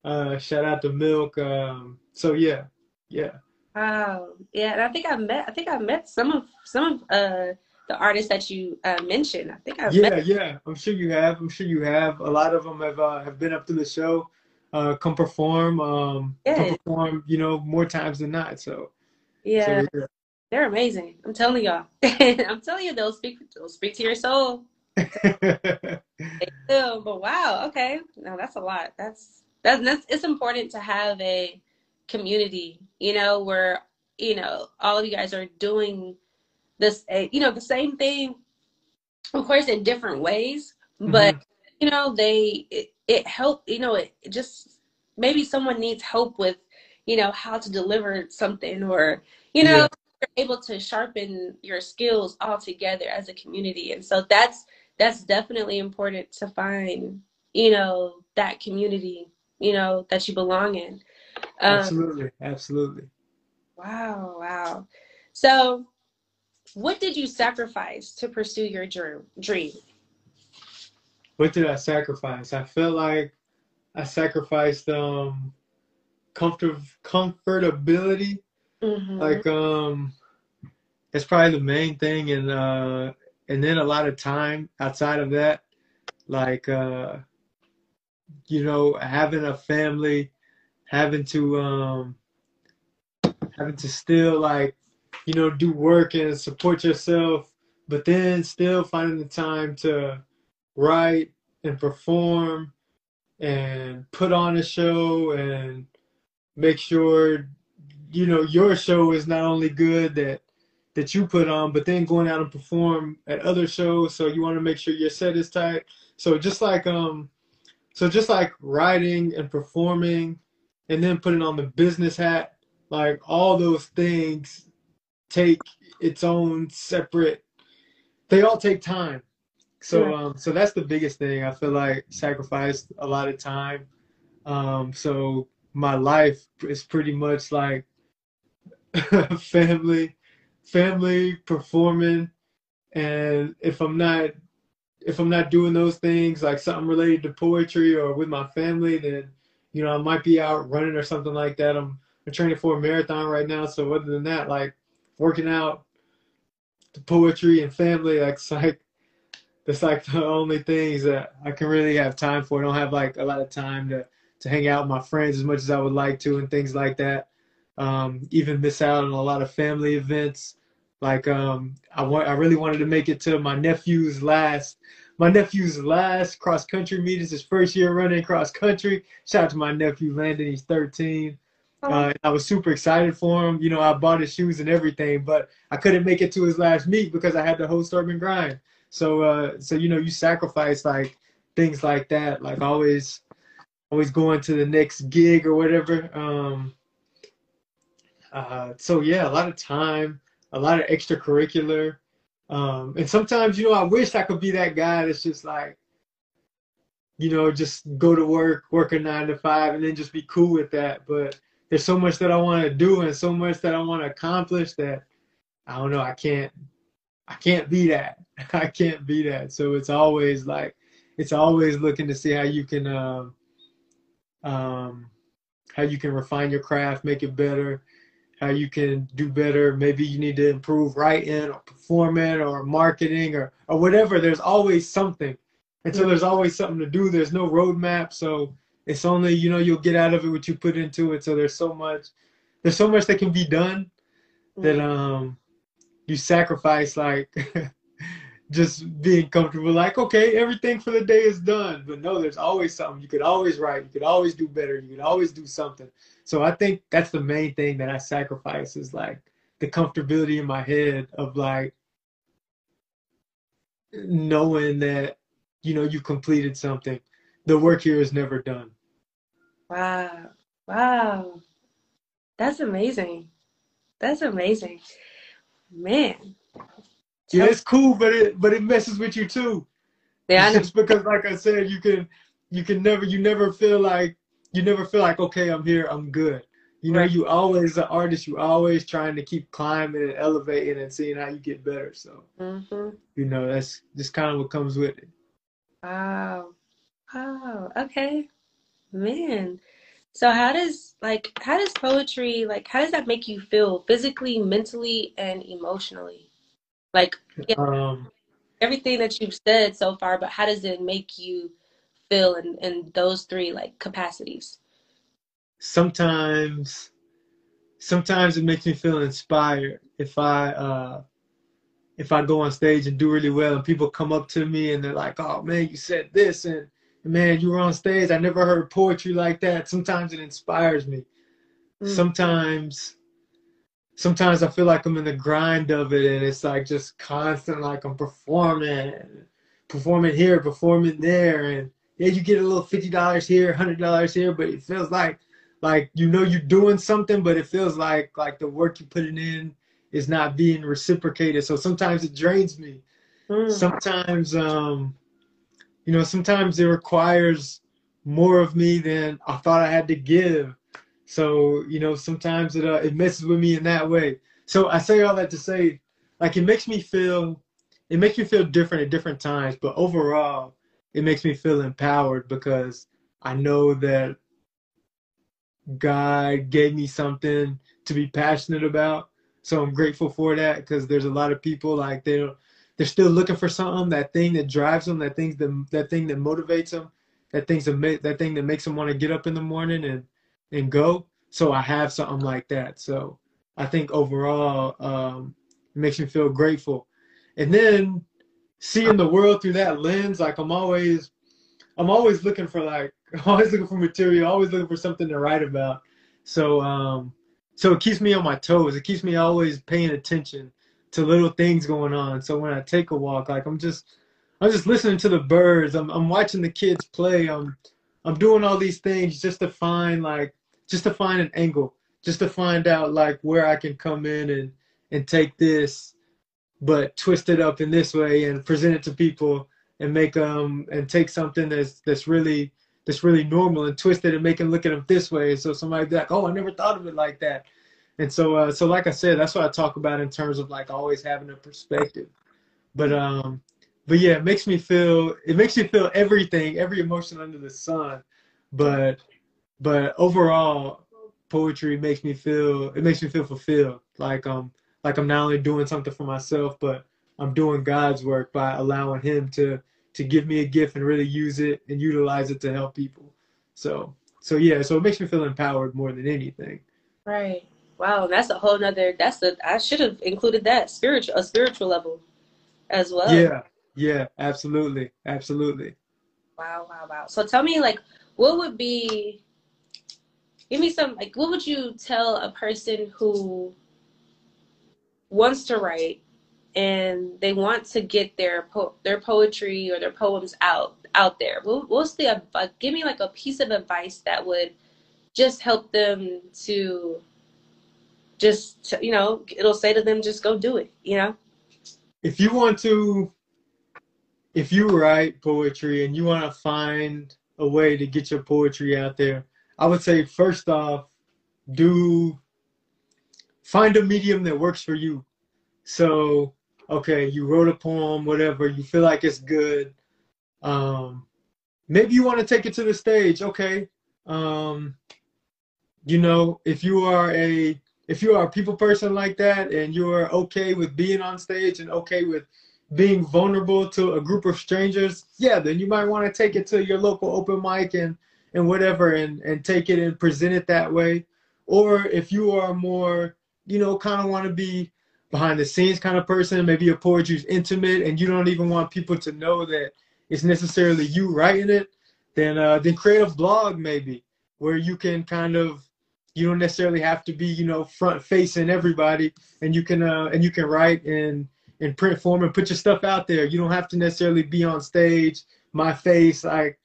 Speaker 2: uh, shout out to Milk. Um, so yeah, yeah.
Speaker 1: Wow, yeah, and I think I met. I think I met some of some of uh, the artists that you uh, mentioned. I think I.
Speaker 2: Yeah,
Speaker 1: met-
Speaker 2: yeah. I'm sure you have. I'm sure you have. A lot of them have uh, have been up to the show. Uh, come perform. Um, yeah. come perform. You know, more times than not. So.
Speaker 1: Yeah. So, yeah. They're amazing. I'm telling y'all. I'm telling you, they'll speak. They'll speak to your soul. they do, but wow. Okay, no, that's a lot. That's that's that's. It's important to have a community. You know, where you know all of you guys are doing this. Eh, you know, the same thing. Of course, in different ways, but mm-hmm. You know, they it, it help. You know, it, it just maybe someone needs help with you know how to deliver something or you know yeah. you're able to sharpen your skills all together as a community. And so that's that's definitely important to find you know that community you know that you belong in.
Speaker 2: Um, absolutely. Absolutely.
Speaker 1: Wow. Wow. So what did you sacrifice to pursue your dream
Speaker 2: what did i sacrifice i felt like i sacrificed um comfort comfortability mm-hmm. like um it's probably the main thing and uh and then a lot of time outside of that, like uh, you know, having a family, having to um, having to still like you know do work and support yourself, but then still finding the time to write and perform and put on a show and make sure you know your show is not only good that that you put on, but then going out and perform at other shows. So you want to make sure your set is tight. So just like um, so just like writing and performing, and then putting on the business hat, like all those things take its own separate. They all take time. So um, so that's the biggest thing. I feel like sacrificed a lot of time. Um, so my life is pretty much like family family, performing, and if I'm not if I'm not doing those things like something related to poetry or with my family, then you know I might be out running or something like that. I'm I'm training for a marathon right now, so other than that, like working out, the poetry and family, like it's like that's like the only things that I can really have time for. I don't have like a lot of time to to hang out with my friends as much as I would like to and things like that. Um, even miss out on a lot of family events. Like um, I want, I really wanted to make it to my nephew's last, my nephew's last cross country meet. It's his first year running cross country. Shout out to my nephew Landon. He's 13. Uh, I was super excited for him. You know, I bought his shoes and everything, but I couldn't make it to his last meet because I had to host urban grind. So, uh, so you know, you sacrifice like things like that, like always, always going to the next gig or whatever. Um, uh, so yeah, a lot of time, a lot of extracurricular. Um, and sometimes, you know, I wish I could be that guy that's just like, you know, just go to work, work a nine to five, and then just be cool with that. But there's so much that I want to do and so much that I want to accomplish that I don't know. I can't. I can't be that. I can't be that. So it's always like, it's always looking to see how you can, um, um, how you can refine your craft, make it better, how you can do better. Maybe you need to improve writing or performing or marketing or, or whatever. There's always something. And so there's always something to do. There's no roadmap. So it's only, you know, you'll get out of it what you put into it. So there's so much, there's so much that can be done that um you sacrifice like just being comfortable like okay everything for the day is done but no there's always something you could always write you could always do better you could always do something so i think that's the main thing that i sacrifice is like the comfortability in my head of like knowing that you know you completed something. The work here is never done.
Speaker 1: Wow. Wow. That's amazing. That's amazing. Man.
Speaker 2: Yeah, it's cool, but it but it messes with you too.
Speaker 1: Yeah,
Speaker 2: Just because like I said, you can you can never you never feel like you never feel like okay, I'm here, I'm good. You know,
Speaker 1: Right.
Speaker 2: you always an artist, you always trying to keep climbing and elevating and seeing how you get better. So,
Speaker 1: hmm
Speaker 2: you know, that's just kind of what comes with it.
Speaker 1: Wow. Wow. Okay. Man. So how does like how does poetry like how does that make you feel physically, mentally, and emotionally? Like yeah,
Speaker 2: Um,
Speaker 1: everything that you've said so far, but how does it make you feel in, in those three like capacities?
Speaker 2: sometimes sometimes it makes me feel inspired if I uh if I go on stage and do really well and people come up to me and they're like, "Oh man, you said this and man, you were on stage. I never heard poetry like that." Sometimes it inspires me.
Speaker 1: Mm.
Speaker 2: Sometimes sometimes I feel like I'm in the grind of it and it's like just constant like I'm performing performing here, performing there and yeah, you get a little fifty dollars here, hundred dollars here, but it feels like like you know you're doing something, but it feels like like the work you're putting in is not being reciprocated. So sometimes it drains me.
Speaker 1: Mm.
Speaker 2: Sometimes um you know, sometimes it requires more of me than I thought I had to give. So, you know, sometimes it uh, it messes with me in that way. So I say all that to say like it makes me feel it makes me feel different at different times, but overall it makes me feel empowered because I know that God gave me something to be passionate about. So I'm grateful for that because there's a lot of people like they don't, they're still looking for something that thing that drives them, that things that that thing that motivates them, that things that that thing that makes them want to get up in the morning and and go. So I have something like that. So I think overall um, it makes me feel grateful. And then seeing the world through that lens, like I'm always I'm always looking for like always looking for material, always looking for something to write about. So um so it keeps me on my toes. It keeps me always paying attention to little things going on. So when I take a walk, like I'm just I'm just listening to the birds. I'm I'm watching the kids play. I'm I'm doing all these things just to find like just to find an angle, just to find out like where I can come in and and take this but twist it up in this way and present it to people and make um and take something that's that's really that's really normal and twist it and make them look at them this way. So somebody be like, oh, I never thought of it like that. And so uh, so like I said, that's what I talk about in terms of like always having a perspective. But um but yeah, it makes me feel it makes me feel everything, every emotion under the sun. But but overall poetry makes me feel it makes me feel fulfilled. Like um like I'm not only doing something for myself, but I'm doing God's work by allowing Him to to give me a gift and really use it and utilize it to help people. So so yeah, so it makes me feel empowered more than anything.
Speaker 1: Right. Wow, that's a whole nother that's a I should have included that spiritual a spiritual level as well.
Speaker 2: Yeah, yeah, absolutely, absolutely.
Speaker 1: Wow, wow, wow. So tell me like what would be give me some like what would you tell a person who wants to write and they want to get their po- their poetry or their poems out out there. What, what's the adv- give me like a piece of advice that would just help them to just you know it'll say to them just go do it you know
Speaker 2: If you want to if you write poetry and you want to find a way to get your poetry out there, I would say first off, do find a medium that works for you. So, okay, you wrote a poem, whatever, you feel like it's good. Um, maybe you want to take it to the stage. Okay. Um, you know, if you are a if you are a people person like that and you are okay with being on stage and okay with being vulnerable to a group of strangers, yeah, then you might want to take it to your local open mic and and whatever and and take it and present it that way. Or if you are more, you know, kind of want to be behind the scenes kind of person, maybe your poetry's intimate and you don't even want people to know that it's necessarily you writing it, then uh, then create a blog maybe where you can kind of you don't necessarily have to be you know front facing everybody and you can uh, and you can write in in print form and put your stuff out there. You don't have to necessarily be on stage my face like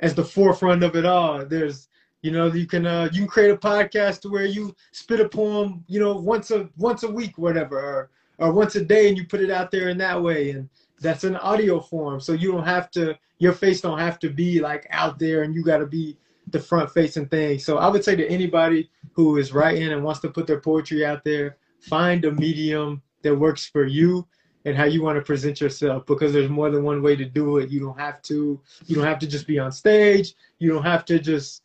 Speaker 2: as the forefront of it all. There's you know you can uh, you can create a podcast to where you spit a poem you know once a once a week whatever or or once a day and you put it out there in that way and that's an audio form so you don't have to your face don't have to be like out there and you got to be the front facing thing so i would say to anybody who is writing and wants to put their poetry out there find a medium that works for you and how you want to present yourself because there's more than one way to do it. You don't have to you don't have to just be on stage. You don't have to just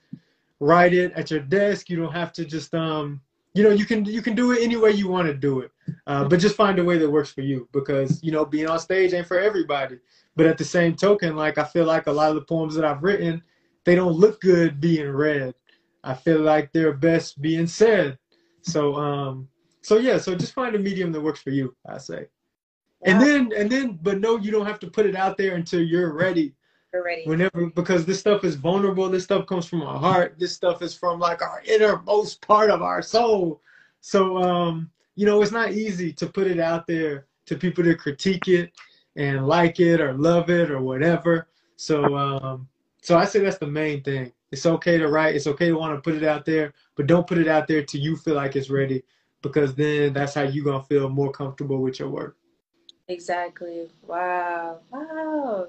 Speaker 2: write it at your desk. You don't have to just um you know you can you can do it any way you want to do it uh, but just find a way that works for you because you know being on stage ain't for everybody. But at the same token like i feel like a lot of the poems that i've written they don't look good being read. I feel like they're best being said. So um so yeah so just find a medium that works for you i say and then and then but no you don't have to put it out there until you're ready
Speaker 1: ready.
Speaker 2: Whenever because this stuff is vulnerable, this stuff comes from our heart. This stuff is from like our innermost part of our soul. So um, you know, it's not easy to put it out there to people to critique it and like it or love it or whatever. So um so I say that's the main thing. It's okay to write, it's okay to want to put it out there, but don't put it out there till you feel like it's ready because then that's how you're gonna feel more comfortable with your work.
Speaker 1: Exactly. Wow. Wow.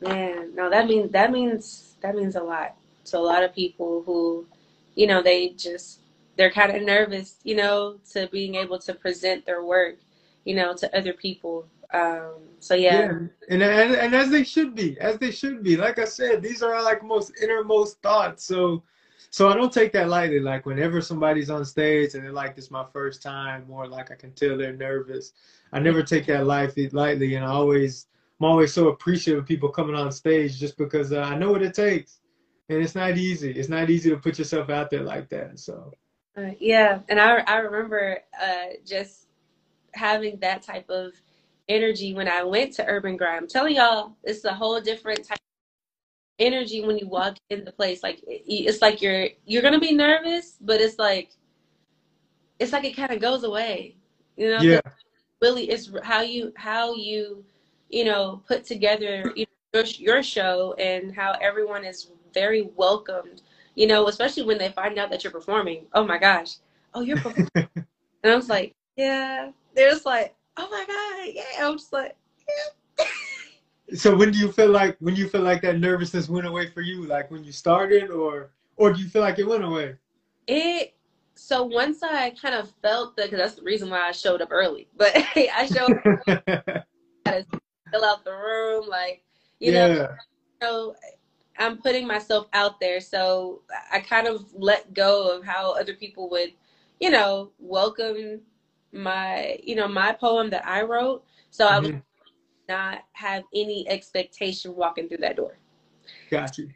Speaker 1: Man, no, that means that means that means a lot to a lot of people who, you know, they just they're kind of nervous, you know, to being able to present their work, you know, to other people. Um, so yeah. yeah.
Speaker 2: And, and and as they should be, as they should be. Like I said, these are like most innermost thoughts. So so I don't take that lightly. Like whenever somebody's on stage and they're like, "This is my first time," or like I can tell they're nervous. I never take that lightly, lightly, and I always I'm always so appreciative of people coming on stage just because uh, I know what it takes, and it's not easy. It's not easy to put yourself out there like that. So.
Speaker 1: Uh, yeah, and I I remember uh, just having that type of energy when I went to Urban Grind. I'm telling y'all, it's a whole different type energy when you walk in the place. Like it's like you're you're gonna be nervous, but it's like it's like it kind of goes away. You know,
Speaker 2: yeah.
Speaker 1: really, it's how you how you you know, put together you know, your, your show and how everyone is very welcomed, you know, especially when they find out that you're performing. Oh my gosh. Oh, you're performing. and I was like, yeah. They're just like, oh my God. Yeah. I'm just like, yeah.
Speaker 2: So when do you feel like, when you feel like that nervousness went away for you? Like when you started or, or do you feel like it went away?
Speaker 1: It, so once I kind of felt that, because that's the reason why I showed up early, but I showed up, fill out the room, like you yeah. know. So I'm putting myself out there, so I kind of let go of how other people would, you know, welcome my, you know, my poem that I wrote. So mm-hmm. I would mm-hmm. Not have any expectation walking through that door.
Speaker 2: Got you.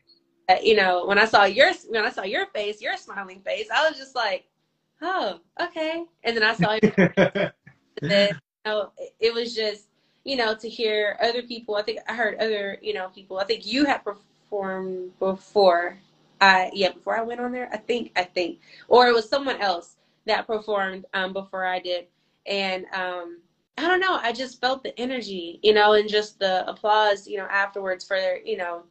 Speaker 1: Uh, you know, when I saw your when I saw your face, your smiling face, I was just like, oh, okay. And then I saw you. then, you know, it was just you know, to hear other people. I think I heard other, you know, people. I think you had performed before. I yeah, before I went on there. I think I think, or it was someone else that performed um, before I did, and um, I don't know. I just felt the energy, you know, and just the applause, you know, afterwards for you know.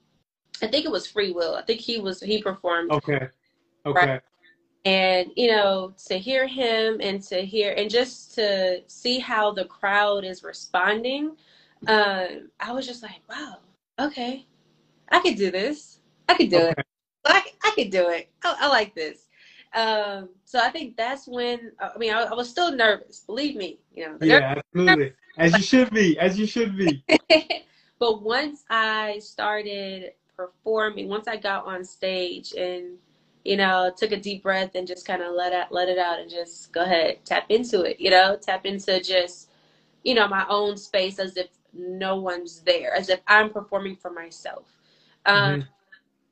Speaker 1: I think it was Free Will. I think he was he performed.
Speaker 2: Okay. Okay. Right?
Speaker 1: and you know to hear him and to hear and just to see how the crowd is responding um i was just like wow okay i could do this i could do okay. it I, I could do it I, I, like this um so i think that's when i mean I, I was still nervous believe me you know
Speaker 2: yeah absolutely as you should be as you should be
Speaker 1: but once i started performing once i got on stage and you know, took a deep breath and just kind of let it let it out and just go ahead, tap into it, you know, tap into just, you know, my own space as if no one's there, as if I'm performing for myself. Um, mm-hmm.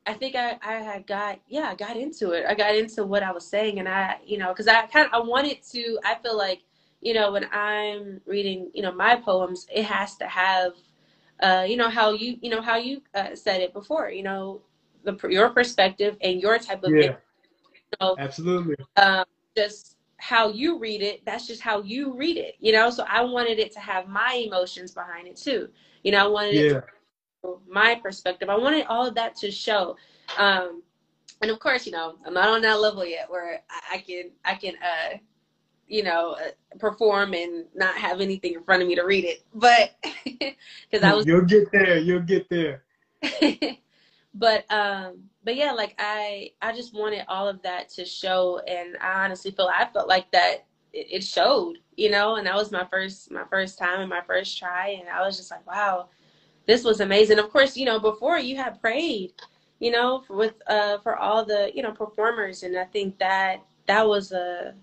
Speaker 1: I think I, I had got, yeah, I got into it. I got into what I was saying and I, you know, cause I kind of, I wanted to, I feel like, you know, when I'm reading, you know, my poems, it has to have, uh, you know, how you, you know, how you uh, said it before, you know, the your perspective and your type of
Speaker 2: yeah. So, absolutely
Speaker 1: um, just how you read it that's just how you read it you know so i wanted it to have my emotions behind it too you know i wanted yeah. it to my perspective. I wanted all of that to show. Um, and of course, you know, I'm not on that level yet where I can I can uh, you know uh, perform and not have anything in front of me to read it. But because I was,
Speaker 2: you'll get there. You'll get there.
Speaker 1: but um, but yeah, like I I just wanted all of that to show, and I honestly feel I felt like that it, it showed, you know, and that was my first my first time and my first try, and I was just like, wow, this was amazing. Of course, you know, before you had prayed you know, with uh for all the you know performers, and I think that that was a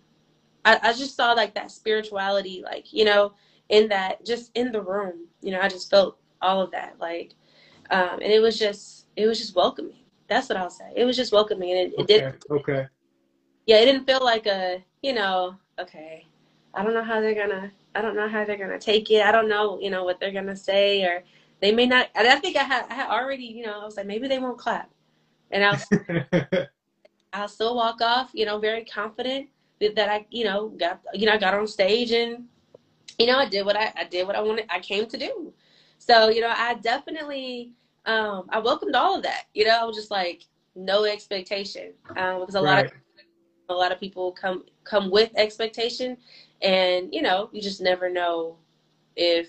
Speaker 1: I, I just saw like that spirituality, like you know, in that just in the room, you know, I just felt all of that, like, um, and it was just it was just welcoming. That's what I'll say. It was just welcoming, and it, it
Speaker 2: okay.
Speaker 1: did.
Speaker 2: Okay.
Speaker 1: Yeah, it didn't feel like a you know okay. I don't know how they're gonna. I don't know how they're gonna take it. I don't know, you know, what they're gonna say or they may not. And I think I had, I had already, you know, I was like, maybe they won't clap, and I'll, I'll still walk off, you know, very confident that, that I, you know, got, you know, I got on stage and, you know, I did what I, I did what I wanted, I came to do. So, you know, I definitely, um, I welcomed all of that. You know, I was just like, no expectation, um, because a right. lot of, a lot of people come come with expectation, and you know, you just never know if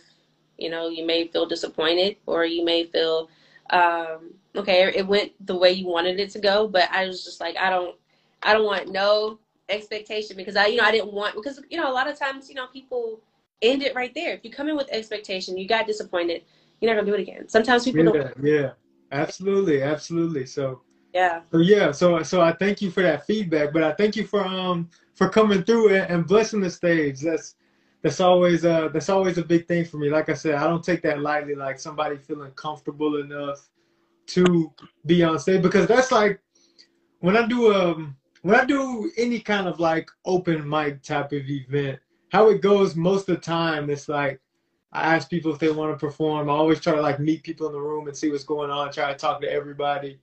Speaker 1: you know, you may feel disappointed or you may feel, um, okay, it went the way you wanted it to go. But I was just like, I don't, I don't want no expectation because I, you know, I didn't want, because, you know, a lot of times, you know, people end it right there. If you come in with expectation, you got disappointed, you're not gonna do it again. Sometimes people
Speaker 2: yeah,
Speaker 1: don't.
Speaker 2: Yeah, absolutely, absolutely. So
Speaker 1: yeah.
Speaker 2: So yeah, so so I thank you for that feedback, but I thank you for um for coming through and, and blessing the stage. That's that's always uh that's always a big thing for me. Like I said, I don't take that lightly. Like somebody feeling comfortable enough to be on stage because that's like when I do um when I do any kind of like open mic type of event, how it goes most of the time it's like I ask people if they want to perform. I always try to like meet people in the room and see what's going on, try to talk to everybody.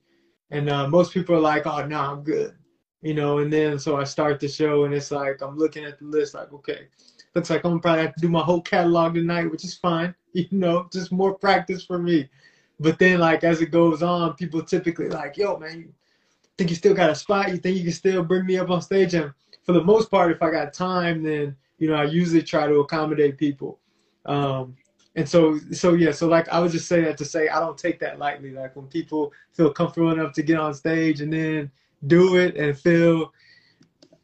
Speaker 2: And uh, most people are like, oh, no, I'm good. You know, and then so I start the show and it's like, I'm looking at the list like, okay, looks like I'm probably have to do my whole catalog tonight, which is fine. You know, just more practice for me. But then, like as it goes on, people typically like, "Yo, man, you think you still got a spot? You think you can still bring me up on stage?" And for the most part, if I got time, then you know I usually try to accommodate people. Um, and so, so yeah, so like I would just say that to say I don't take that lightly. Like when people feel comfortable enough to get on stage and then do it and feel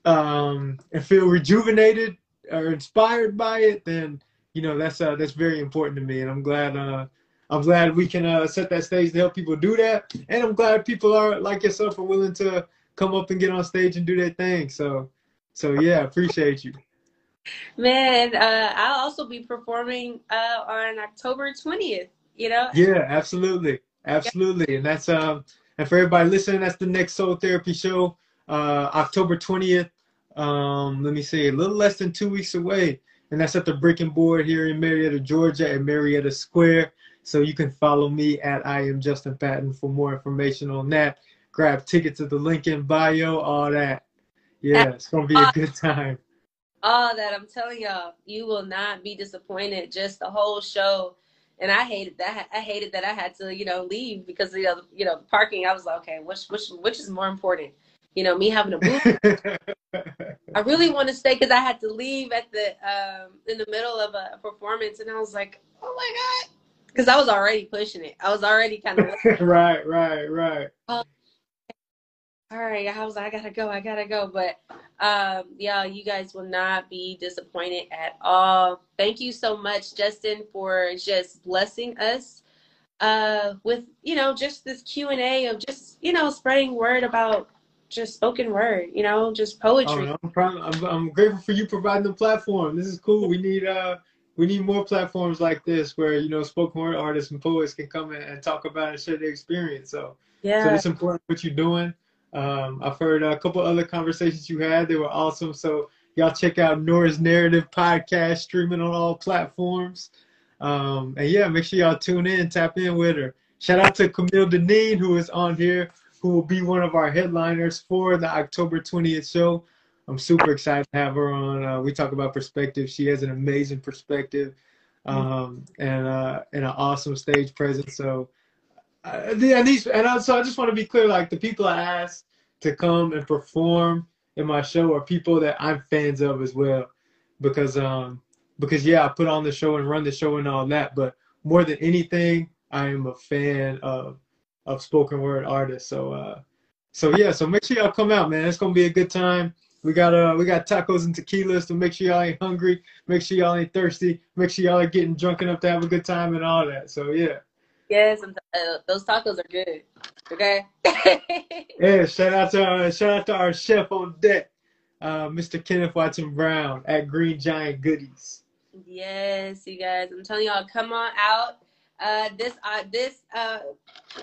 Speaker 2: um, and feel rejuvenated are inspired by it, then you know that's uh, that's very important to me, and I'm glad uh, I'm glad we can uh, set that stage to help people do that, and I'm glad people are like yourself are willing to come up and get on stage and do their thing. So, so yeah, appreciate you.
Speaker 1: Man, uh, I'll also be performing uh, on October 20th. You know.
Speaker 2: Yeah, absolutely, absolutely, and that's um, and for everybody listening, that's the next Soul Therapy show, uh, October 20th um, let me see, a little less than two weeks away. And that's at the Brick and Board here in Marietta, Georgia at Marietta Square. So you can follow me at I am Justin Patton for more information on that. Grab tickets at the link in bio, all that. Yeah, it's gonna be a good time.
Speaker 1: All that I'm telling y'all, you will not be disappointed. Just the whole show, and I hated that. I hated that I had to, you know, leave because you know, you know, parking. I was like, okay, which which which is more important? You know, me having a booth. I really want to stay because I had to leave at the um, in the middle of a performance, and I was like, oh my god, because I was already pushing it. I was already kind of
Speaker 2: right, right, right.
Speaker 1: Um, all right, I was I gotta go, I gotta go, but um, yeah, you guys will not be disappointed at all. Thank you so much, Justin, for just blessing us uh, with you know just this Q and A of just you know spreading word about just spoken word, you know, just poetry.
Speaker 2: Oh, I'm, proud, I'm, I'm grateful for you providing the platform. This is cool. We need uh we need more platforms like this where you know spoken word artists and poets can come in and talk about and share their experience. So yeah, so it's important what you're doing. Um, I've heard a couple other conversations you had; they were awesome. So y'all check out Nora's Narrative podcast streaming on all platforms. Um, and yeah, make sure y'all tune in, tap in with her. Shout out to Camille Deneen who is on here who will be one of our headliners for the October 20th show. I'm super excited to have her on. Uh, we talk about perspective. She has an amazing perspective um, and uh, and an awesome stage presence. So uh, and these and I, so I just want to be clear. Like the people I asked to come and perform in my show are people that I'm fans of as well, because um because yeah I put on the show and run the show and all that, but more than anything I am a fan of of spoken word artists. So uh so yeah so make sure y'all come out man. It's gonna be a good time. We got uh we got tacos and tequilas to make sure y'all ain't hungry, make sure y'all ain't thirsty, make sure y'all are getting drunk enough to have a good time and all that. So yeah.
Speaker 1: Yes, uh, those tacos are good. Okay.
Speaker 2: yeah, shout out to our, shout out to our chef on deck, uh, Mr. Kenneth Watson Brown at Green Giant Goodies.
Speaker 1: Yes, you guys. I'm telling y'all, come on out. Uh, this uh, this uh,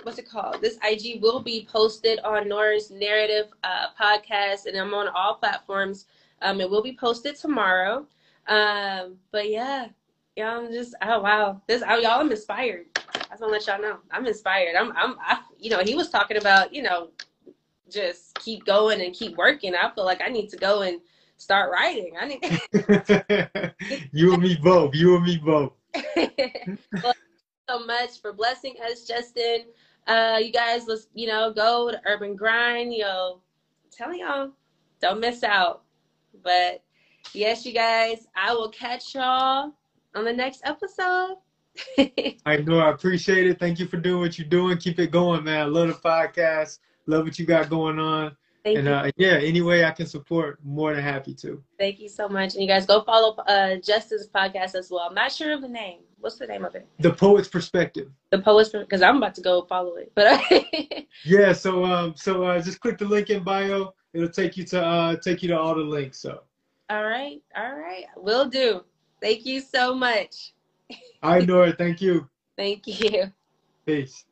Speaker 1: what's it called? This IG will be posted on Nora's Narrative uh, podcast, and I'm on all platforms. Um, it will be posted tomorrow. Um, but yeah, yeah, I'm just oh wow, this oh, y'all, I'm inspired. I just want to let y'all know I'm inspired. I'm I'm I, you know he was talking about you know just keep going and keep working. I feel like I need to go and start writing. I
Speaker 2: need you and me both. You and me both.
Speaker 1: well, so much for blessing us, Justin. Uh, you guys, let's you know go to Urban Grind. Yo, tell y'all, don't miss out. But yes, you guys, I will catch y'all on the next episode.
Speaker 2: I know. I appreciate it. Thank you for doing what you're doing. Keep it going, man. Love the podcast. Love what you got going on. Thank and uh, yeah, any way I can support, more than happy to.
Speaker 1: Thank you so much. And you guys go follow uh, Justin's podcast as well. I'm not sure of the name. What's the name of it?
Speaker 2: The Poet's Perspective.
Speaker 1: The Poet's because I'm about to go follow it. But
Speaker 2: yeah, so um, so uh, just click the link in bio. It'll take you to uh, take you to all the links. So.
Speaker 1: All right, all right, will do. Thank you so much.
Speaker 2: I know it. Thank you.
Speaker 1: Thank you.
Speaker 2: Peace.